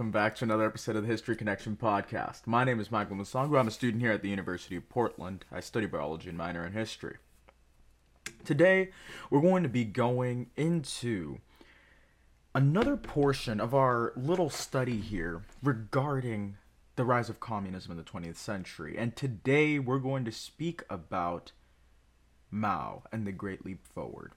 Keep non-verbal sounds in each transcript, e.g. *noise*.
Welcome back to another episode of the History Connection podcast. My name is Michael Musongo. I'm a student here at the University of Portland. I study biology and minor in history. Today, we're going to be going into another portion of our little study here regarding the rise of communism in the 20th century. And today, we're going to speak about Mao and the Great Leap Forward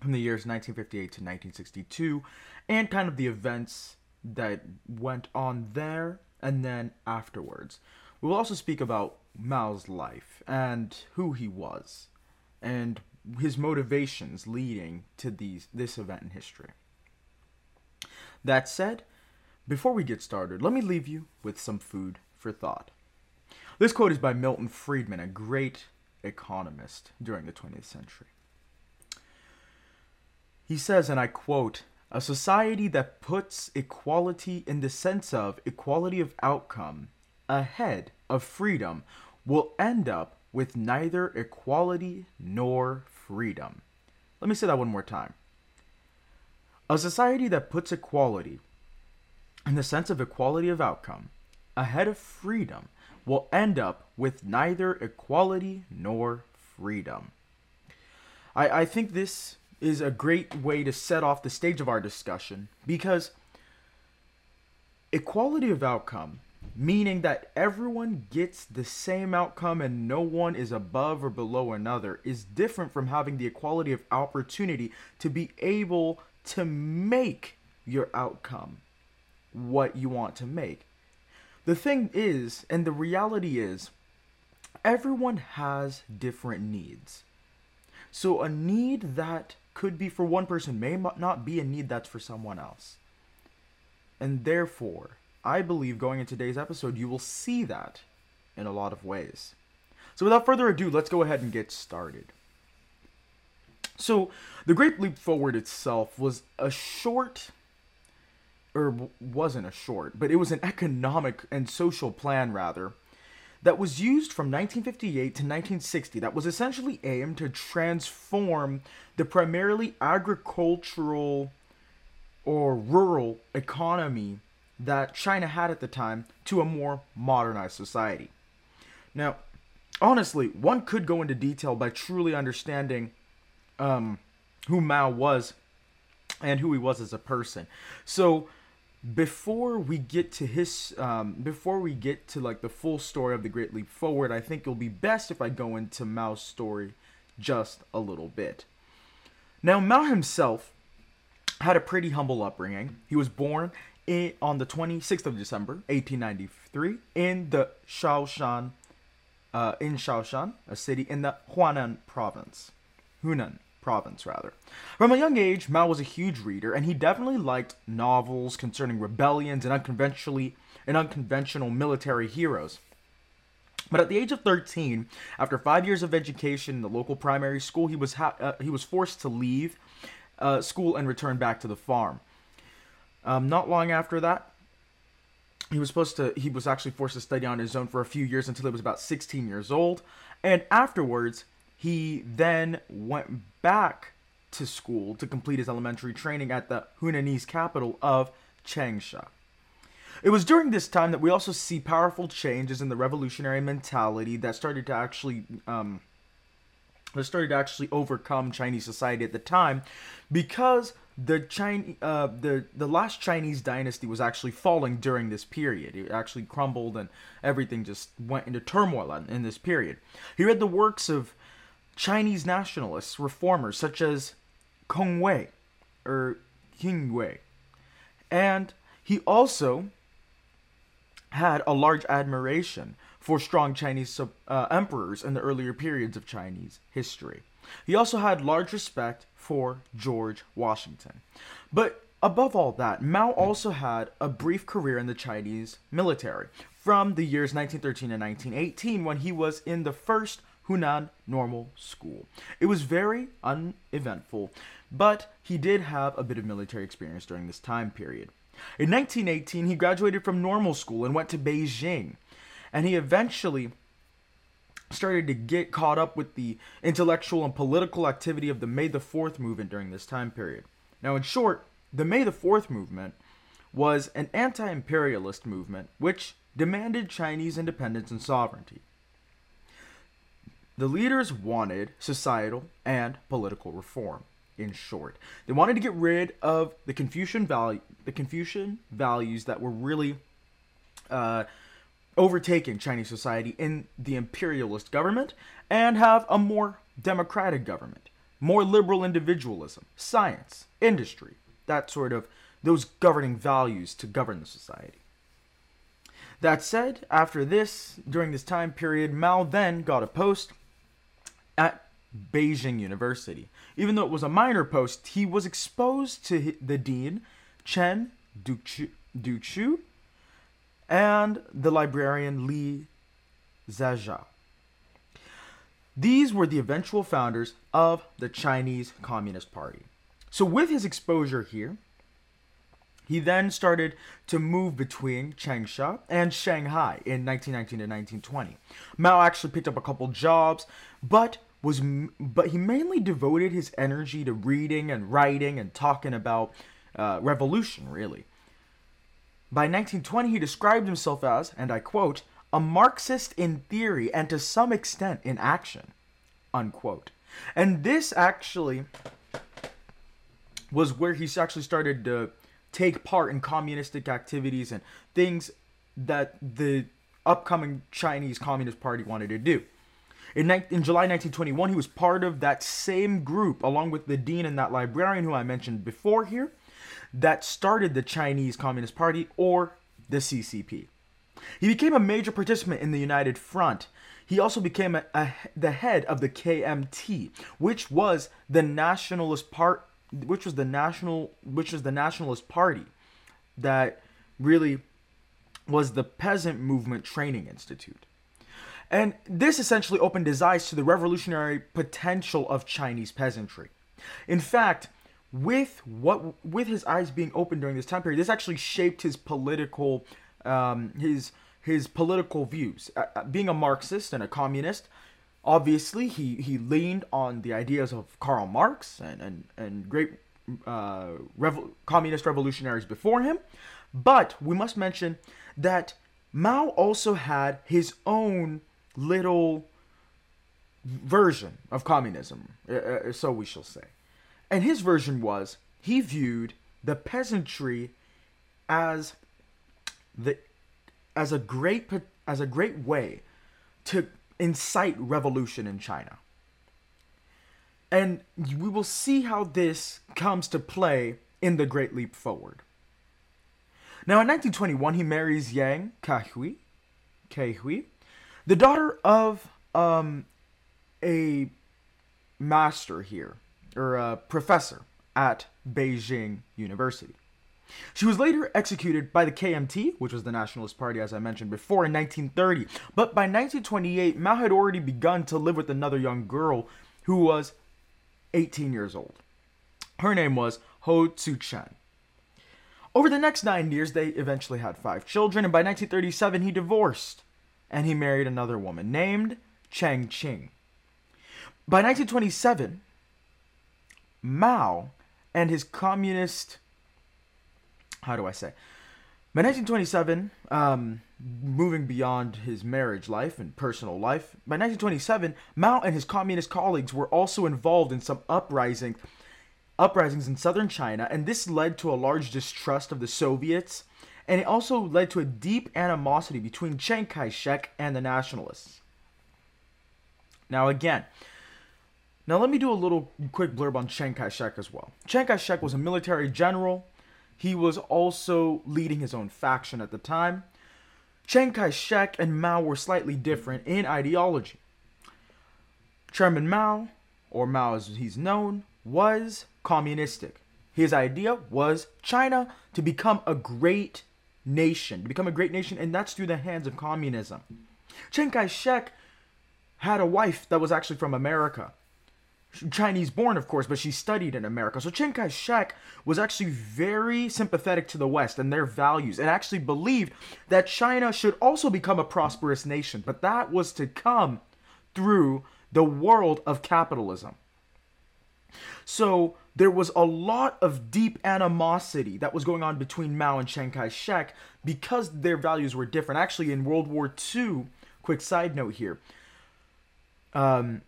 from the years 1958 to 1962 and kind of the events that went on there and then afterwards. We will also speak about Mao's life and who he was and his motivations leading to these this event in history. That said, before we get started, let me leave you with some food for thought. This quote is by Milton Friedman, a great economist during the 20th century. He says, and I quote, a society that puts equality in the sense of equality of outcome ahead of freedom will end up with neither equality nor freedom. Let me say that one more time. A society that puts equality in the sense of equality of outcome ahead of freedom will end up with neither equality nor freedom. I, I think this is a great way to set off the stage of our discussion because equality of outcome, meaning that everyone gets the same outcome and no one is above or below another, is different from having the equality of opportunity to be able to make your outcome what you want to make. The thing is, and the reality is, everyone has different needs. So a need that could be for one person may not be a need that's for someone else. And therefore, I believe going into today's episode, you will see that in a lot of ways. So without further ado, let's go ahead and get started. So, the Great Leap Forward itself was a short, or wasn't a short, but it was an economic and social plan, rather, that was used from 1958 to 1960 that was essentially aimed to transform the primarily agricultural or rural economy that China had at the time to a more modernized society. Now, honestly, one could go into detail by truly understanding um, who Mao was and who he was as a person. So, before we get to his um, before we get to like the full story of the great leap forward i think it'll be best if i go into mao's story just a little bit. Now mao himself had a pretty humble upbringing. He was born in, on the 26th of december 1893 in the shaoshan uh, in shaoshan a city in the hunan province hunan province, rather. From a young age, Mao was a huge reader, and he definitely liked novels concerning rebellions and unconventionally and unconventional military heroes. But at the age of 13, after five years of education in the local primary school, he was ha- uh, he was forced to leave uh, school and return back to the farm. Um, not long after that, he was supposed to he was actually forced to study on his own for a few years until he was about 16 years old, and afterwards he then went back to school to complete his elementary training at the Hunanese capital of Changsha. It was during this time that we also see powerful changes in the revolutionary mentality that started to actually um, that started to actually overcome Chinese society at the time, because the Chinese uh, the the last Chinese dynasty was actually falling during this period. It actually crumbled and everything just went into turmoil in, in this period. He read the works of Chinese nationalists, reformers such as Kong Wei or King Wei. And he also had a large admiration for strong Chinese uh, emperors in the earlier periods of Chinese history. He also had large respect for George Washington. But above all that, Mao also had a brief career in the Chinese military from the years 1913 and 1918 when he was in the first Hunan Normal School. It was very uneventful, but he did have a bit of military experience during this time period. In 1918, he graduated from normal school and went to Beijing, and he eventually started to get caught up with the intellectual and political activity of the May the 4th movement during this time period. Now, in short, the May the 4th movement was an anti imperialist movement which demanded Chinese independence and sovereignty. The leaders wanted societal and political reform. In short, they wanted to get rid of the Confucian value, the Confucian values that were really uh, overtaking Chinese society in the imperialist government, and have a more democratic government, more liberal individualism, science, industry, that sort of those governing values to govern the society. That said, after this, during this time period, Mao then got a post at Beijing University. Even though it was a minor post, he was exposed to the dean, Chen Duxiu, and the librarian Li Zhezhi. These were the eventual founders of the Chinese Communist Party. So, with his exposure here, he then started to move between Changsha and Shanghai in 1919 to 1920. Mao actually picked up a couple jobs, but was but he mainly devoted his energy to reading and writing and talking about uh, revolution, really. By 1920, he described himself as, and I quote, a Marxist in theory and to some extent in action, unquote. And this actually was where he actually started to take part in communistic activities and things that the upcoming Chinese Communist Party wanted to do. In, in July 1921, he was part of that same group, along with the dean and that librarian who I mentioned before here, that started the Chinese Communist Party, or the CCP. He became a major participant in the United Front. He also became a, a, the head of the KMT, which was the nationalist part, which was the national, which was the nationalist party that really was the peasant movement training institute. And this essentially opened his eyes to the revolutionary potential of Chinese peasantry. In fact, with what with his eyes being open during this time period, this actually shaped his political um, his his political views. Uh, uh being a Marxist and a communist, obviously he he leaned on the ideas of Karl Marx and and and great uh, revo- communist revolutionaries before him. But we must mention that Mao also had his own little version of communism, uh, uh, so we shall say. And his version was he viewed the peasantry as the as a great as a great way to incite revolution in China. And we will see how this comes to play in the Great Leap Forward. Now, in 1921, he marries Yang Kaihui, Kaihui the daughter of um, a master here, or a professor at Beijing University. She was later executed by the KMT, which was the Nationalist Party, as I mentioned before, in 1930. But by 1928, Mao had already begun to live with another young girl who was 18 years old. Her name was Ho Tzu Chen. Over the next nine years, they eventually had five children, and by 1937, he divorced and he married another woman named Jiang Qing. By 1927, Mao and his communist, how do I say? By 1927, um, moving beyond his marriage life and personal life, by 1927, Mao and his communist colleagues were also involved in some uprising, uprisings in southern China, and this led to a large distrust of the Soviets and it also led to a deep animosity between Chiang Kai shek and the nationalists. Now, again, now let me do a little quick blurb on Chiang Kai shek as well. Chiang Kai shek was a military general, he was also leading his own faction at the time. Chiang Kai shek and Mao were slightly different in ideology. Chairman Mao, or Mao as he's known, was communistic. His idea was China to become a great nation, to become a great nation, and that's through the hands of communism. Chiang Kai shek had a wife that was actually from America. Chinese born, of course, but she studied in America. So Chiang Kai shek was actually very sympathetic to the West and their values and actually believed that China should also become a prosperous nation. But that was to come through the world of capitalism. So there was a lot of deep animosity that was going on between Mao and Chiang Kai shek because their values were different. Actually, in World War II, quick side note here, um,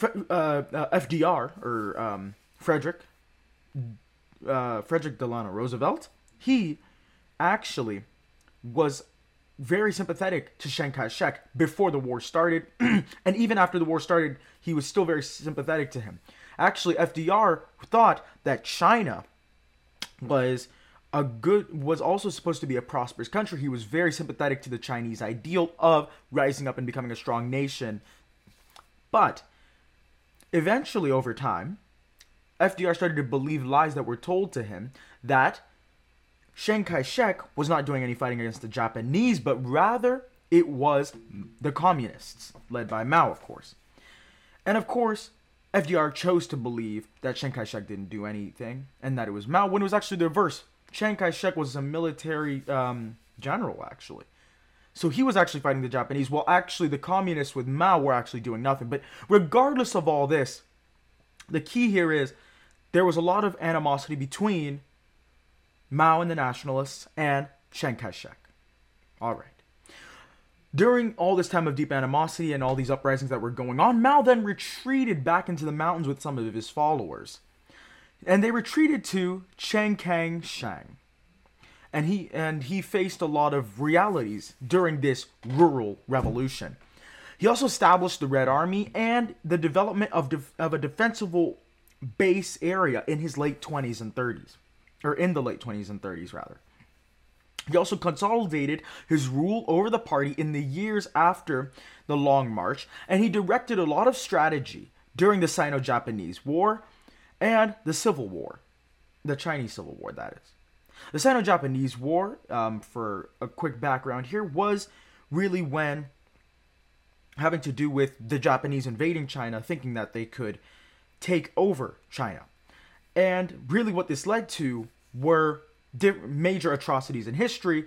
uh, uh, FDR, or um, Frederick, uh, Frederick Delano Roosevelt, he actually was very sympathetic to Chiang Kai shek before the war started. *clears throat* and even after the war started, he was still very sympathetic to him. Actually, FDR thought that China was a good was also supposed to be a prosperous country. He was very sympathetic to the Chinese ideal of rising up and becoming a strong nation. But eventually over time, FDR started to believe lies that were told to him that Chiang Kai shek was not doing any fighting against the Japanese, but rather it was the communists, led by Mao, of course. And of course, FDR chose to believe that Chiang Kai shek didn't do anything and that it was Mao when it was actually the reverse. Chiang Kai shek was a military um, general, actually. So he was actually fighting the Japanese, while actually the communists with Mao were actually doing nothing. But regardless of all this, the key here is there was a lot of animosity between Mao and the nationalists and Chiang Kai shek. All right. During all this time of deep animosity and all these uprisings that were going on, Mao then retreated back into the mountains with some of his followers. And they retreated to Jinggangshan. And he and he faced a lot of realities during this rural revolution. He also established the Red Army and the development of, of a defensible base area in his late 20s and 30s. Or in the late 20s and 30s, rather. He also consolidated his rule over the party in the years after the Long March, and he directed a lot of strategy during the Sino Japanese War and the Civil War, the Chinese Civil War, that is. The Sino Japanese War, um, for a quick background here, was really when having to do with the Japanese invading China, thinking that they could take over China. And really, what this led to were major atrocities in history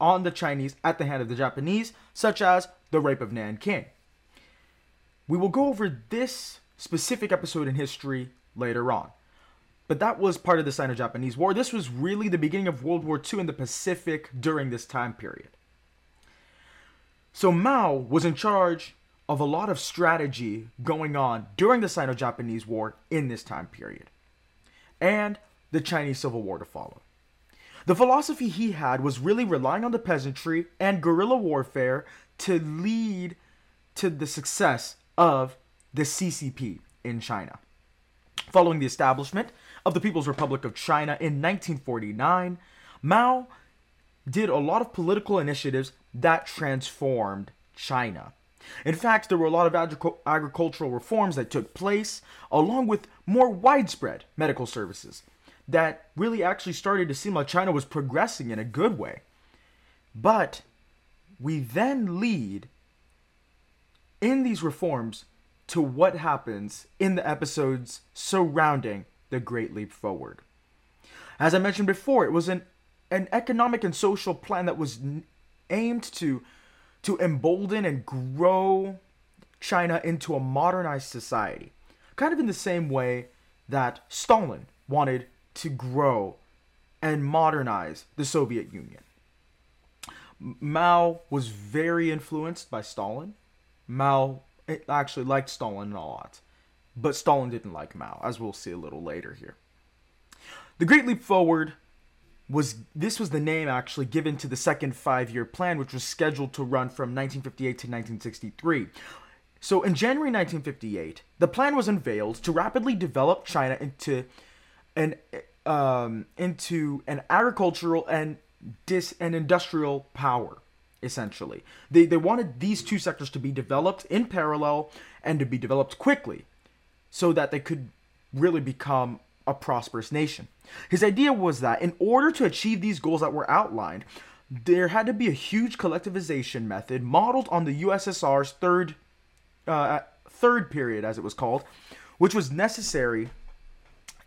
on the Chinese at the hand of the Japanese, such as the rape of Nanking. We will go over this specific episode in history later on. But that was part of the Sino Japanese War. This was really the beginning of World War II in the Pacific during this time period. So Mao was in charge of a lot of strategy going on during the Sino Japanese War in this time period, and the Chinese Civil War to follow. The philosophy he had was really relying on the peasantry and guerrilla warfare to lead to the success of the CCP in China. Following the establishment of the People's Republic of China in 1949, Mao did a lot of political initiatives that transformed China. In fact, there were a lot of agric- agricultural reforms that took place, along with more widespread medical services that really actually started to seem like China was progressing in a good way. But we then lead in these reforms to what happens in the episodes surrounding the Great Leap Forward. As I mentioned before, it was an, an economic and social plan that was aimed to, to embolden and grow China into a modernized society. Kind of in the same way that Stalin wanted to grow and modernize the Soviet Union. Mao was very influenced by Stalin. Mao eh, actually liked Stalin a lot, but Stalin didn't like Mao, as we'll see a little later here. The Great Leap Forward was this was the name actually given to the second five-year plan, which was scheduled to run from 1958 to 1963. So in January 1958, the plan was unveiled to rapidly develop China into an um, into an agricultural and dis and industrial power essentially. They, they wanted these two sectors to be developed in parallel and to be developed quickly so that they could really become a prosperous nation. His idea was that in order to achieve these goals that were outlined there had to be a huge collectivization method modeled on the ussr's third uh, third period as it was called which was necessary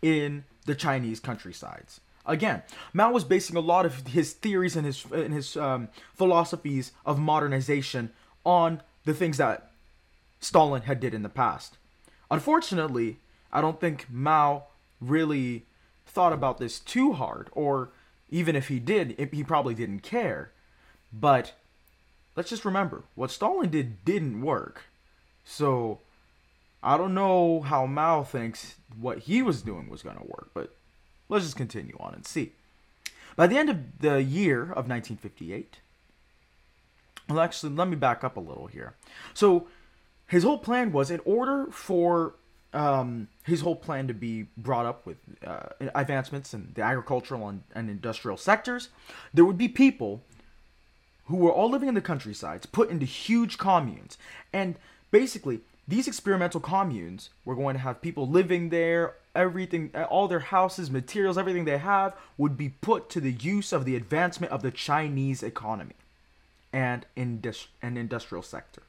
in the Chinese countrysides. Again, Mao was basing a lot of his theories and his and his um, philosophies of modernization on the things that Stalin had did in the past. Unfortunately, I don't think Mao really thought about this too hard, or even if he did, he probably didn't care. But let's just remember what Stalin did didn't work. So I don't know how Mao thinks what he was doing was going to work, but let's just continue on and see. By the end of the year of 1958, well, actually, let me back up a little here. So his whole plan was in order for um, his whole plan to be brought up with uh, advancements in the agricultural and, and industrial sectors, there would be people who were all living in the countrysides put into huge communes. And basically, these experimental communes were going to have people living there, everything, all their houses, materials, everything they have would be put to the use of the advancement of the Chinese economy and, indus- and industrial sector.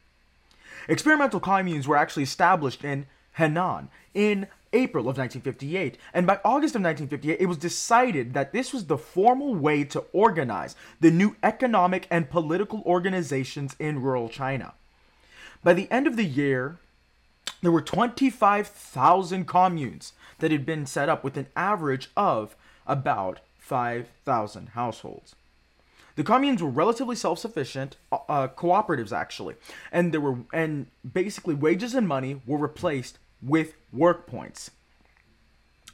Experimental communes were actually established in Henan in April of 1958, and by August of 1958, it was decided that this was the formal way to organize the new economic and political organizations in rural China. By the end of the year, there were 25,000 communes that had been set up with an average of about 5,000 households. The communes were relatively self-sufficient, uh, uh, cooperatives actually, and there were and basically wages and money were replaced with work points.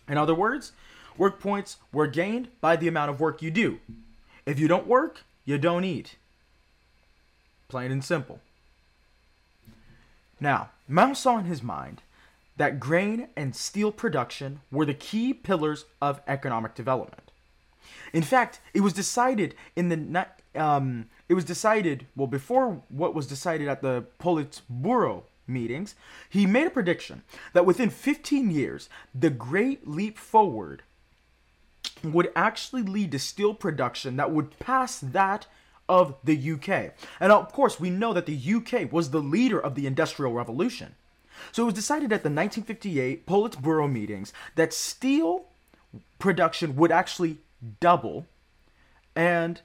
In other words, work points were gained by the amount of work you do. If you don't work, you don't eat. Plain and simple. Now, Mao saw in his mind that grain and steel production were the key pillars of economic development. In fact, it was decided in the um, it was decided well before what was decided at the Politburo meetings, he made a prediction that within 15 years, the great leap forward would actually lead to steel production that would pass that of the UK. And of course, we know that the UK was the leader of the Industrial Revolution. So it was decided at the 1958 Politburo meetings that steel production would actually double and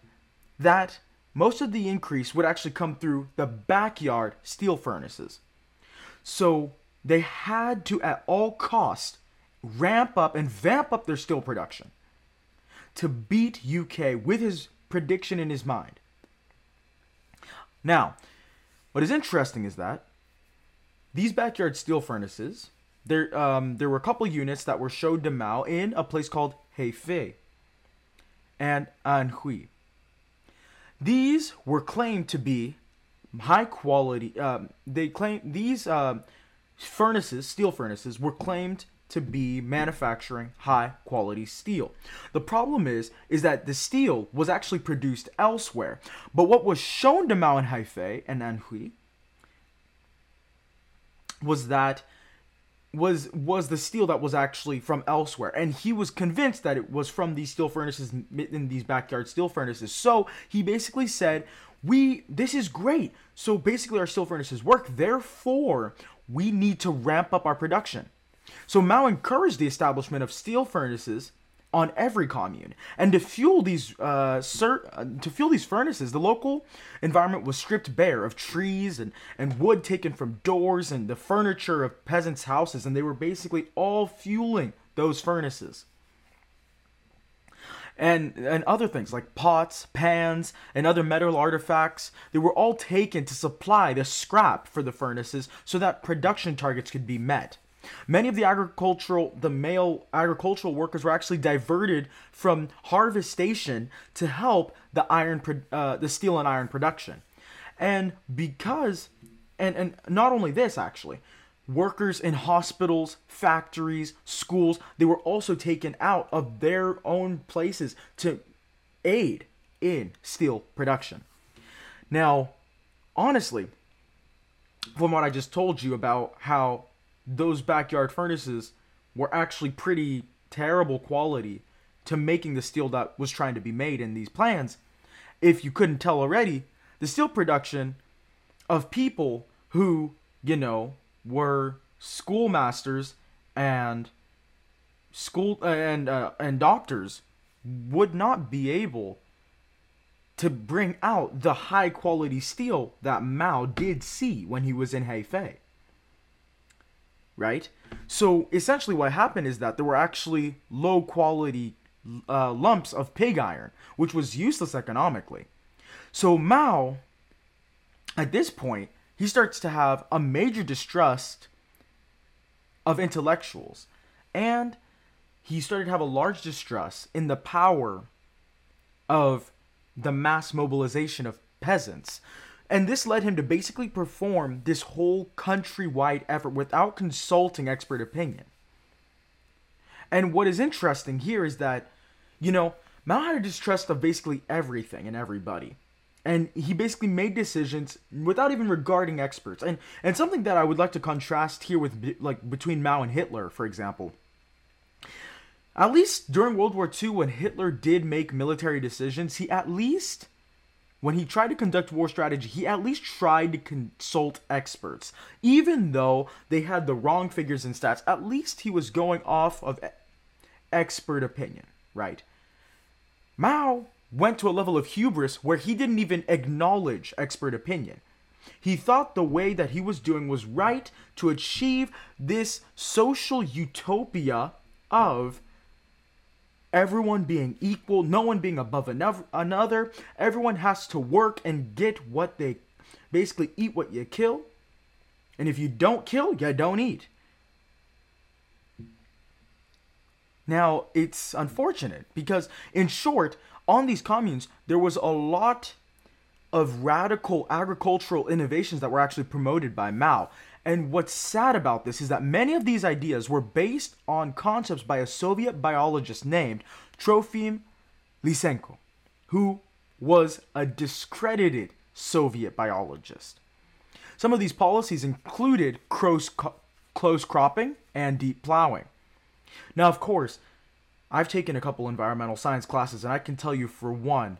that most of the increase would actually come through the backyard steel furnaces. So they had to, at all cost, ramp up and vamp up their steel production to beat UK with his prediction in his mind. Now, what is interesting is that these backyard steel furnaces, there, um, there were a couple units that were showed to Mao in a place called Hefei and Anhui. These were claimed to be high quality. Um, they claim these uh, furnaces, steel furnaces, were claimed to be manufacturing high quality steel. The problem is is that the steel was actually produced elsewhere. But what was shown to Mao and Hefei and Anhui was that was was the steel that was actually from elsewhere and he was convinced that it was from these steel furnaces in these backyard steel furnaces so he basically said we this is great. So basically our steel furnaces work. Therefore, we need to ramp up our production. So Mao encouraged the establishment of steel furnaces on every commune. And to fuel these uh, uh, to fuel these furnaces, the local environment was stripped bare of trees and, and wood taken from doors and the furniture of peasants' houses, and they were basically all fueling those furnaces and and other things like pots, pans, and other metal artifacts. They were all taken to supply the scrap for the furnaces so that production targets could be met. Many of the agricultural, the male agricultural workers were actually diverted from harvest station to help the iron, uh, the steel and iron production, and because, and and not only this actually, workers in hospitals, factories, schools, they were also taken out of their own places to aid in steel production. Now, honestly, from what I just told you about how those backyard furnaces were actually pretty terrible quality to making the steel that was trying to be made in these plans, if you couldn't tell already, the steel production of people who, you know, were schoolmasters and school uh, and uh, and doctors would not be able to bring out the high quality steel that Mao did see when he was in Hefei. Right? So essentially, what happened is that there were actually low quality uh, lumps of pig iron, which was useless economically. So Mao, at this point, he starts to have a major distrust of intellectuals, and he started to have a large distrust in the power of the mass mobilization of peasants. And this led him to basically perform this whole countrywide effort without consulting expert opinion. And what is interesting here is that, you know, Mao had a distrust of basically everything and everybody. And he basically made decisions without even regarding experts. And and something that I would like to contrast here with like between Mao and Hitler, for example. At least during World War II, when Hitler did make military decisions, he at least when he tried to conduct war strategy, he at least tried to consult experts. Even though they had the wrong figures and stats, at least he was going off of expert opinion, right? Mao went to a level of hubris where he didn't even acknowledge expert opinion. He thought the way that he was doing was right to achieve this social utopia of everyone being equal, no one being above another. Everyone has to work and get what they basically eat what you kill. And if you don't kill, you don't eat. Now, it's unfortunate because, in short, on these communes, there was a lot of radical agricultural innovations that were actually promoted by Mao. And what's sad about this is that many of these ideas were based on concepts by a Soviet biologist named Trofim Lysenko, who was a discredited Soviet biologist. Some of these policies included close, close cropping and deep plowing. Now, of course, I've taken a couple environmental science classes, and I can tell you for one,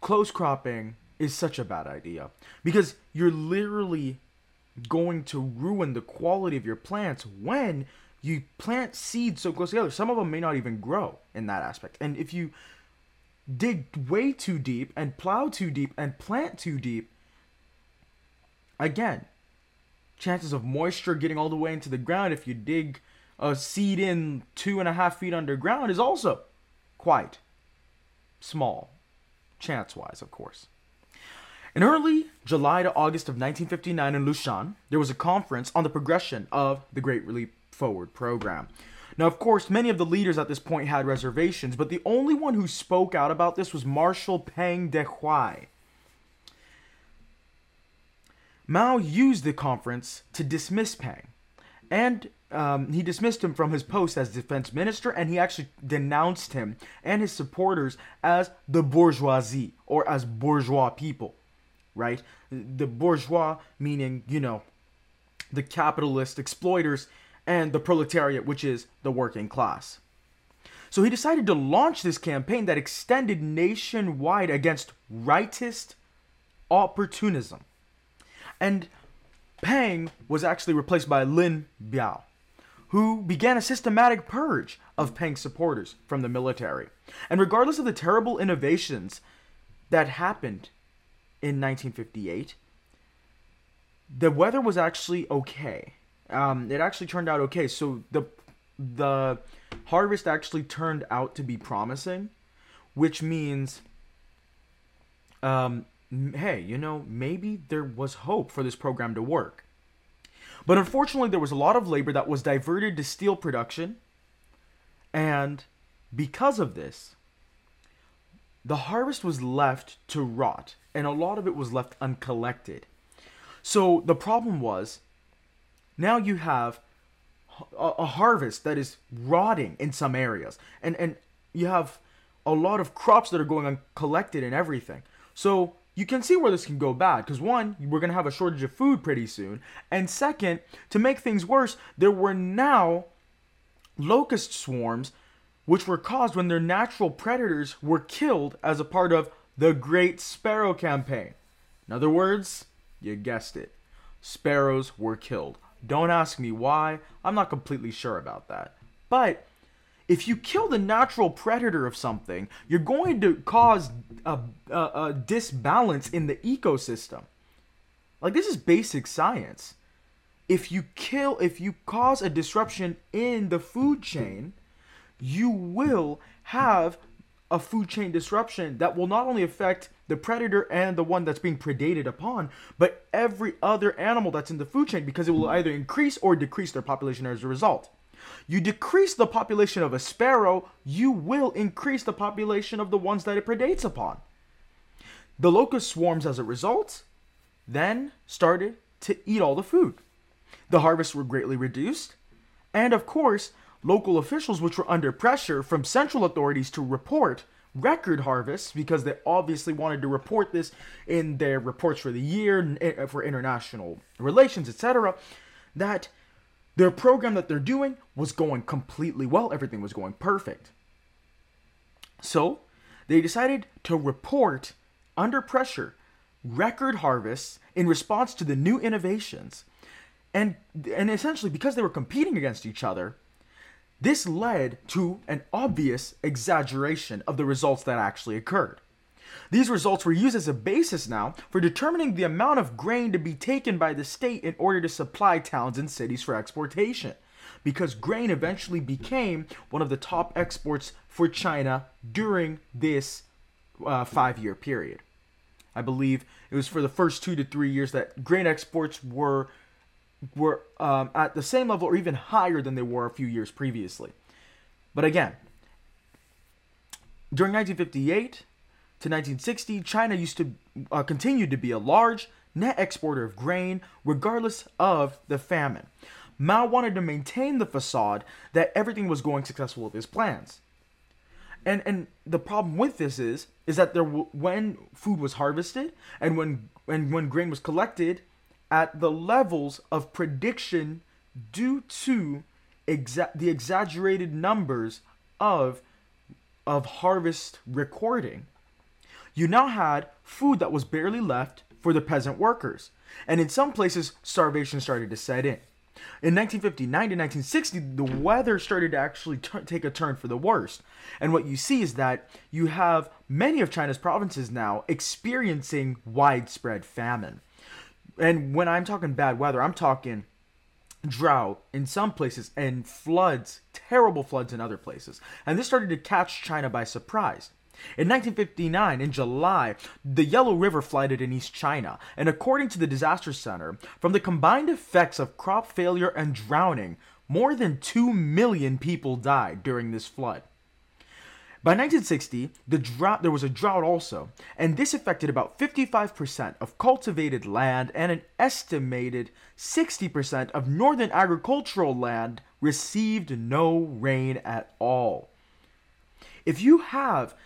close cropping is such a bad idea because you're literally going to ruin the quality of your plants when you plant seeds so close together. Some of them may not even grow in that aspect. And if you dig way too deep and plow too deep and plant too deep, again, chances of moisture getting all the way into the ground if you dig a seed in two and a half feet underground is also quite small, chance wise, of course. In early July to August of 1959 in Lushan, there was a conference on the progression of the Great Leap Forward program. Now, of course, many of the leaders at this point had reservations, but the only one who spoke out about this was Marshal Peng Dehuai. Mao used the conference to dismiss Peng, and um, he dismissed him from his post as defense minister, and he actually denounced him and his supporters as the bourgeoisie or as bourgeois people right? The bourgeois, meaning, you know, the capitalist exploiters, and the proletariat, which is the working class. So he decided to launch this campaign that extended nationwide against rightist opportunism. And Peng was actually replaced by Lin Biao, who began a systematic purge of Peng's supporters from the military. And regardless of the terrible innovations that happened in 1958, the weather was actually okay. Um, it actually turned out okay. So the the harvest actually turned out to be promising, which means, um, hey, you know, maybe there was hope for this program to work. But unfortunately, there was a lot of labor that was diverted to steel production, and because of this, the harvest was left to rot and a lot of it was left uncollected. So the problem was now you have a, a harvest that is rotting in some areas, and and you have a lot of crops that are going uncollected and everything. So you can see where this can go bad because one, we're going to have a shortage of food pretty soon. And second, to make things worse, there were now locust swarms which were caused when their natural predators were killed as a part of the Great Sparrow Campaign. In other words, you guessed it, sparrows were killed. Don't ask me why, I'm not completely sure about that. But if you kill the natural predator of something, you're going to cause a, a, a disbalance in the ecosystem. Like, this is basic science. if you kill, if you cause a disruption in the food chain, you will have a food chain disruption that will not only affect the predator and the one that's being predated upon, but every other animal that's in the food chain because it will either increase or decrease their population as a result. You decrease the population of a sparrow, you will increase the population of the ones that it predates upon. The locust swarms, as a result, then started to eat all the food. The harvests were greatly reduced, and of course, local officials, which were under pressure from central authorities to report record harvests because they obviously wanted to report this in their reports for the year eh, for international relations etc that their program that they're doing was going completely well, everything was going perfect. So, they decided to report under pressure record harvests in response to the new innovations. And and essentially because they were competing against each other, this led to an obvious exaggeration of the results that actually occurred. These results were used as a basis now for determining the amount of grain to be taken by the state in order to supply towns and cities for exportation. Because grain eventually became one of the top exports for China during this uh, five year period. I believe it was for the first two to three years that grain exports were were um, at the same level or even higher than they were a few years previously. But again, during 1958, to 1960, China used to uh, continue to be a large net exporter of grain, regardless of the famine. Mao wanted to maintain the facade that everything was going successful with his plans. And and the problem with this is is that there when food was harvested and when and when grain was collected at the levels of prediction due to exa- the exaggerated numbers of of harvest recording you now had food that was barely left for the peasant workers, and in some places, starvation started to set in. In 1959 to 1960, the weather started to actually t- take a turn for the worst. And what you see is that you have many of China's provinces now experiencing widespread famine. And when I'm talking bad weather, I'm talking drought in some places and floods, terrible floods in other places. And this started to catch China by surprise. In 1959, in July, the Yellow River flooded in East China, and according to the Disaster Center, from the combined effects of crop failure and drowning, more than 2 million people died during this flood. By 1960, the drought there was a drought also, and this affected about 55% of cultivated land and an estimated 60% of northern agricultural land received no rain at all. If you have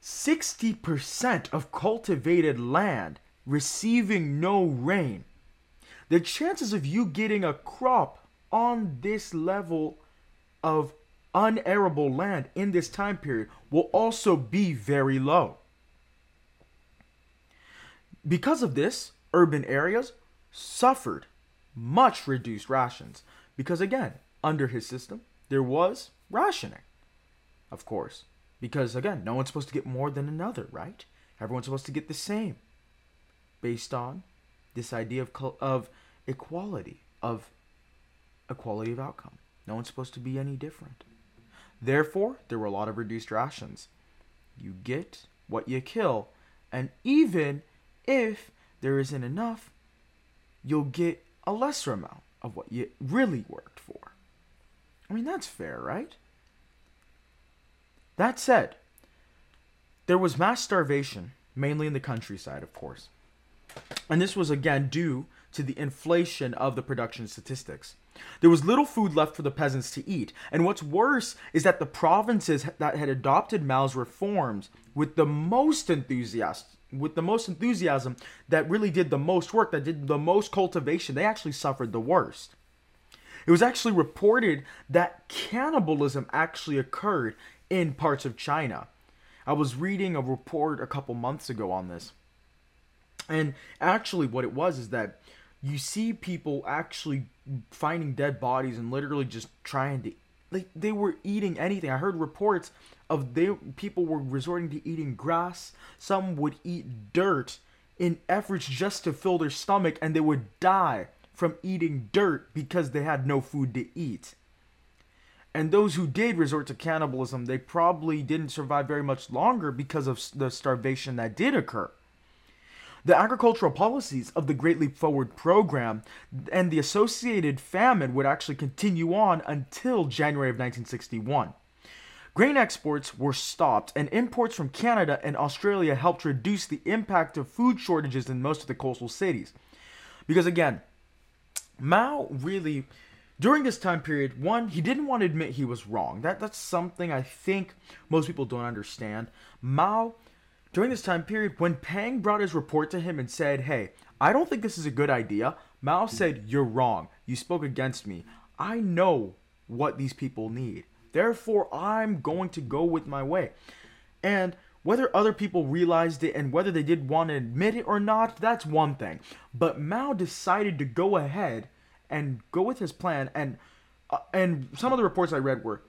60% of cultivated land receiving no rain, the chances of you getting a crop on this level of unarable land in this time period will also be very low. Because of this, urban areas suffered much reduced rations because, again, under his system, there was rationing, of course. Because again, no one's supposed to get more than another, right? Everyone's supposed to get the same based on this idea of of equality, of equality of outcome. No one's supposed to be any different. Therefore, there were a lot of reduced rations. You get what you kill, and even if there isn't enough, you'll get a lesser amount of what you really worked for. I mean, that's fair, right? That said, there was mass starvation, mainly in the countryside, of course. And this was again due to the inflation of the production statistics. There was little food left for the peasants to eat, and what's worse is that the provinces that had adopted Mao's reforms with the most enthusiasm, with the most enthusiasm that really did the most work, that did the most cultivation, they actually suffered the worst. It was actually reported that cannibalism actually occurred in parts of China. I was reading a report a couple months ago on this. And actually, what it was is that you see people actually finding dead bodies and literally just trying to like they were eating anything. I heard reports of they people were resorting to eating grass. Some would eat dirt in efforts just to fill their stomach and they would die from eating dirt because they had no food to eat. And those who did resort to cannibalism, they probably didn't survive very much longer because of the starvation that did occur. The agricultural policies of the Great Leap Forward program and the associated famine would actually continue on until January of 1961. Grain exports were stopped, and imports from Canada and Australia helped reduce the impact of food shortages in most of the coastal cities. Because again, Mao really, during this time period, one, he didn't want to admit he was wrong. That that's something I think most people don't understand. Mao, during this time period, when Peng brought his report to him and said, "Hey, I don't think this is a good idea," Mao said, "You're wrong. You spoke against me. I know what these people need." Therefore, I'm going to go with my way. And whether other people realized it and whether they did want to admit it or not, that's one thing. But Mao decided to go ahead and go with his plan. And uh, and some of the reports I read were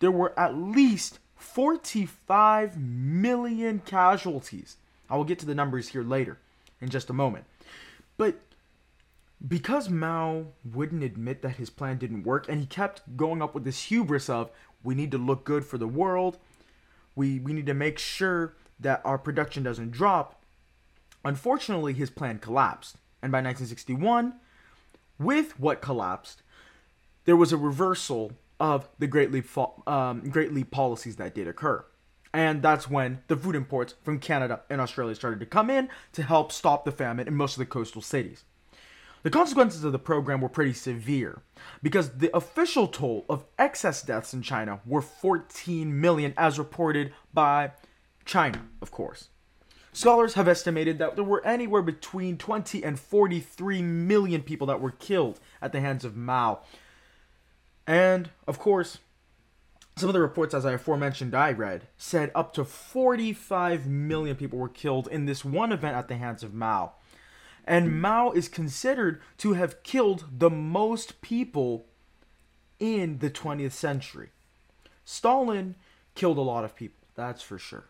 there were at least 45 million casualties. I will get to the numbers here later in just a moment. But because Mao wouldn't admit that his plan didn't work, and he kept going up with this hubris of, we need to look good for the world, we, we need to make sure that our production doesn't drop, unfortunately, his plan collapsed. And by 1961, with what collapsed, there was a reversal of the Great Leap, um, Great Leap policies that did occur. And that's when the food imports from Canada and Australia started to come in to help stop the famine in most of the coastal cities. The consequences of the program were pretty severe because the official toll of excess deaths in China were 14 million, as reported by China, of course. Scholars have estimated that there were anywhere between 20 and 43 million people that were killed at the hands of Mao. And, of course, some of the reports, as I aforementioned, I read, said up to 45 million people were killed in this one event at the hands of Mao and Mao is considered to have killed the most people in the 20th century. Stalin killed a lot of people, that's for sure.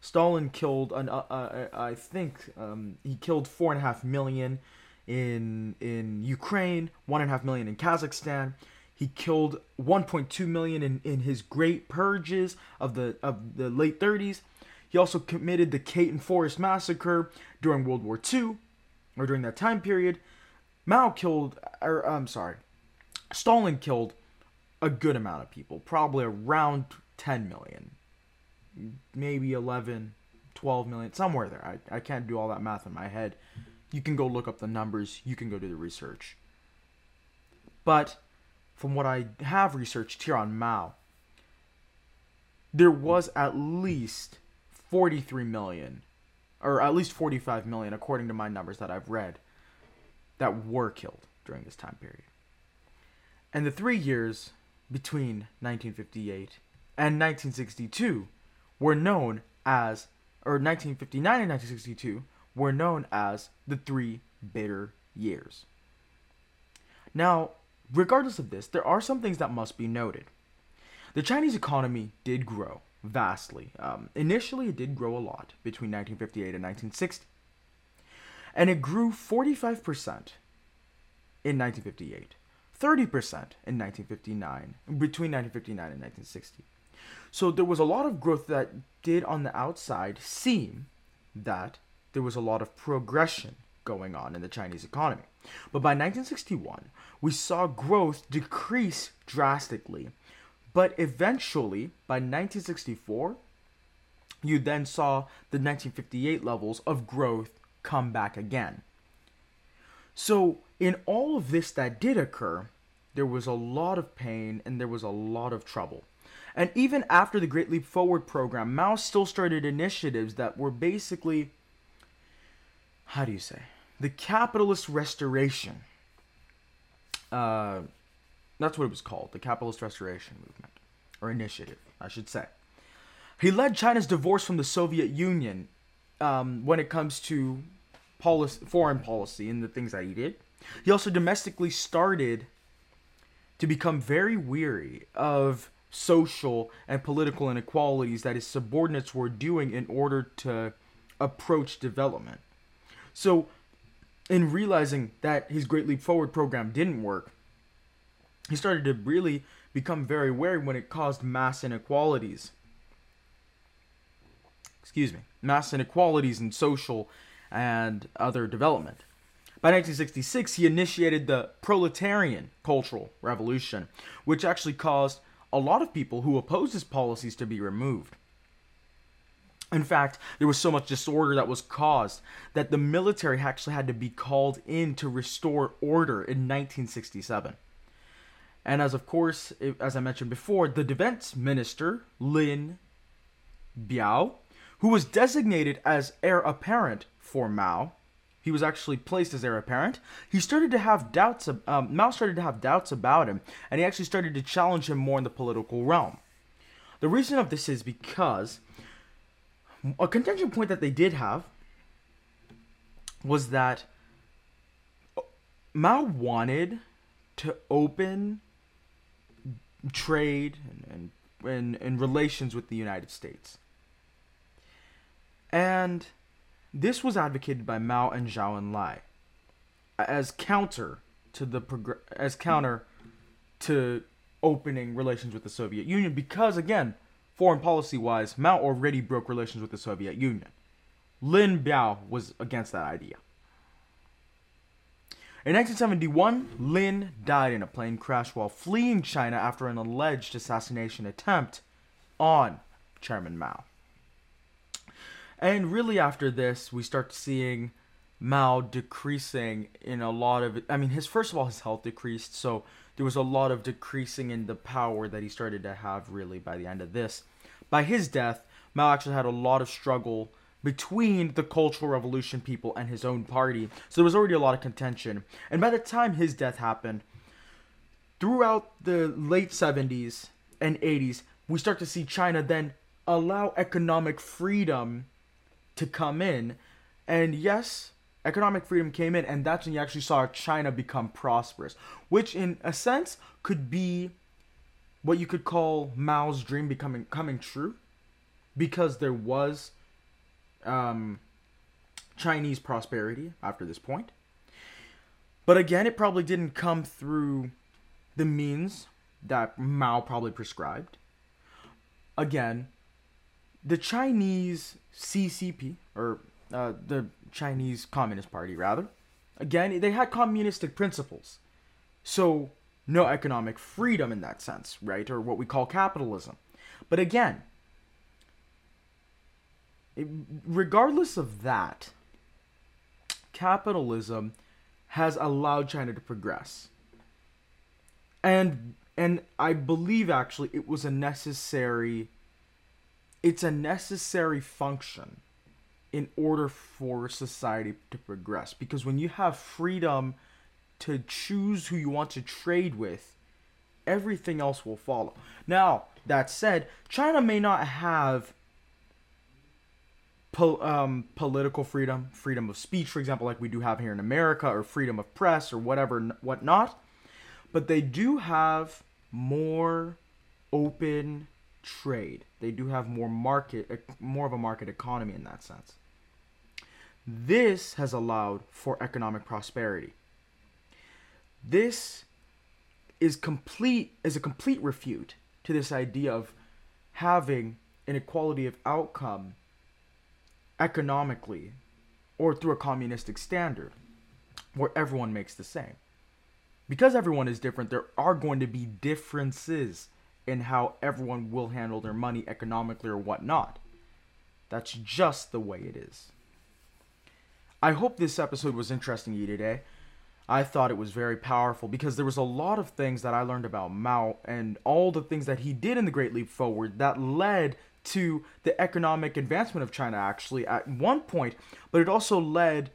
Stalin killed, an, uh, uh, I think, um, he killed four and a half million in in Ukraine, one and a half million in Kazakhstan. He killed 1.2 million in, in his great purges of the of the late 30s. He also committed the Katyn Forest massacre during World War II or during that time period, Mao killed, or I'm sorry, Stalin killed a good amount of people, probably around 10 million, maybe 11, 12 million, somewhere there. I, I can't do all that math in my head. You can go look up the numbers, you can go do the research. But from what I have researched here on Mao, there was at least 43 million or at least 45 million, according to my numbers that I've read, that were killed during this time period. And the three years between 1958 and 1962 were known as, or 1959 and 1962 were known as the three bitter years. Now, regardless of this, there are some things that must be noted. The Chinese economy did grow vastly. Um, initially, it did grow a lot between 1958 and 1960. And it grew 45% in 1958, 30% in 1959, between 1959 and 1960. So there was a lot of growth that did on the outside seem that there was a lot of progression going on in the Chinese economy. But by 1961, we saw growth decrease drastically but eventually, by 1964, you then saw the 1958 levels of growth come back again. So, in all of this that did occur, there was a lot of pain and there was a lot of trouble. And even after the Great Leap Forward program, Mao still started initiatives that were basically, how do you say, the capitalist restoration. Uh, that's what it was called, the Capitalist Restoration Movement, or initiative, I should say. He led China's divorce from the Soviet Union um, when it comes to policy, foreign policy and the things that he did. He also domestically started to become very weary of social and political inequalities that his subordinates were doing in order to approach development. So in realizing that his Great Leap Forward program didn't work, he started to really become very wary when it caused mass inequalities. Excuse me, mass inequalities in social and other development. By 1966, he initiated the proletarian cultural revolution, which actually caused a lot of people who opposed his policies to be removed. In fact, there was so much disorder that was caused that the military actually had to be called in to restore order in 1967. And as of course, as I mentioned before, the defense minister, Lin Biao, who was designated as heir apparent for Mao, he was actually placed as heir apparent. He started to have doubts. Um, Mao started to have doubts about him, and he actually started to challenge him more in the political realm. The reason of this is because a contention point that they did have was that Mao wanted to open trade and, and, and, and relations with the United States. And this was advocated by Mao and Zhou Enlai as counter to the progr- as counter to opening relations with the Soviet Union because again Foreign policy wise, Mao already broke relations with the Soviet Union. Lin Biao was against that idea. In 1971, Lin died in a plane crash while fleeing China after an alleged assassination attempt on Chairman Mao. And really, after this, we start seeing Mao decreasing in a lot of. I mean, his first of all, his health decreased, so there was a lot of decreasing in the power that he started to have really by the end of this. By his death, Mao actually had a lot of struggle between the Cultural Revolution people and his own party. So there was already a lot of contention. And by the time his death happened, throughout the late 70s and 80s, we start to see China then allow economic freedom to come in. And yes, economic freedom came in, and that's when you actually saw China become prosperous, which in a sense could be what you could call Mao's dream becoming coming true, because there was um, Chinese prosperity after this point. But again, it probably didn't come through the means that Mao probably prescribed. Again, the Chinese CCP, or uh, the Chinese Communist Party, rather, again, they had communistic principles. So, no economic freedom in that sense, right? Or what we call capitalism. But again, regardless of that, capitalism has allowed China to progress. And and I believe actually it was a necessary it's a necessary function in order for society to progress. Because when you have freedom to choose who you want to trade with everything else will follow. Now that said china may not have po- um, political freedom freedom of speech for example like we do have here in america or freedom of press or whatever whatnot. But they do have more open trade. They do have more market more of a market economy in that sense this has allowed for economic prosperity. This is complete is a complete refute to this idea of having an equality of outcome economically or through a communistic standard where everyone makes the same. Because everyone is different, there are going to be differences in how everyone will handle their money economically or whatnot. That's just the way it is. I hope this episode was interesting to you today. I thought it was very powerful because there was a lot of things that I learned about Mao and all the things that he did in the Great Leap Forward that led to the economic advancement of China actually at one point, but it also led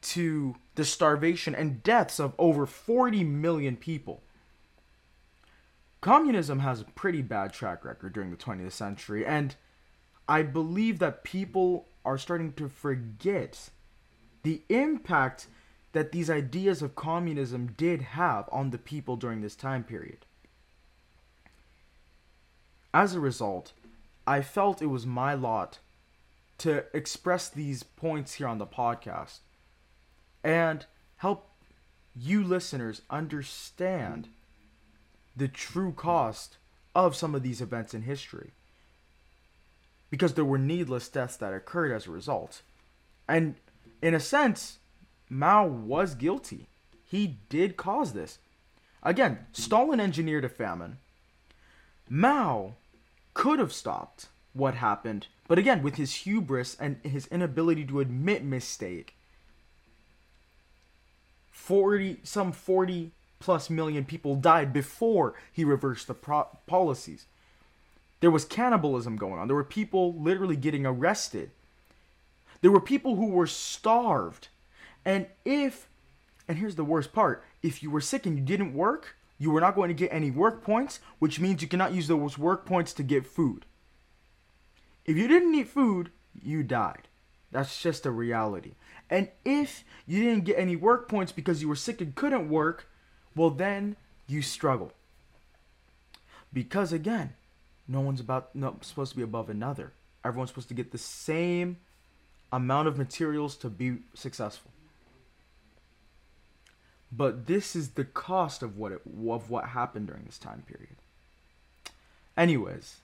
to the starvation and deaths of over 40 million people. Communism has a pretty bad track record during the 20th century, and I believe that people are starting to forget the impact that these ideas of communism did have on the people during this time period. As a result, I felt it was my lot to express these points here on the podcast and help you listeners understand the true cost of some of these events in history. Because there were needless deaths that occurred as a result. And in a sense, Mao was guilty. He did cause this. Again, Stalin engineered a famine. Mao could have stopped what happened, but again, with his hubris and his inability to admit mistake, 40 some 40 plus million people died before he reversed the pro- policies. There was cannibalism going on. There were people literally getting arrested. There were people who were starved. And if, and here's the worst part if you were sick and you didn't work, you were not going to get any work points, which means you cannot use those work points to get food. If you didn't eat food, you died. That's just a reality. And if you didn't get any work points because you were sick and couldn't work, well, then you struggle. Because again, no one's about not supposed to be above another. Everyone's supposed to get the same amount of materials to be successful. But this is the cost of what it of what happened during this time period. Anyways,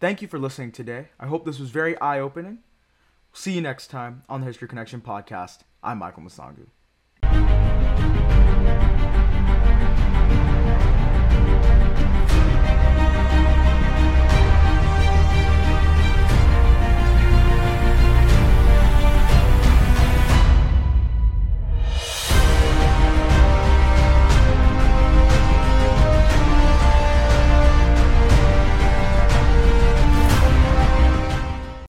thank you for listening today. I hope this was very eye-opening. See you next time on the History Connection podcast. I'm Michael Masangu.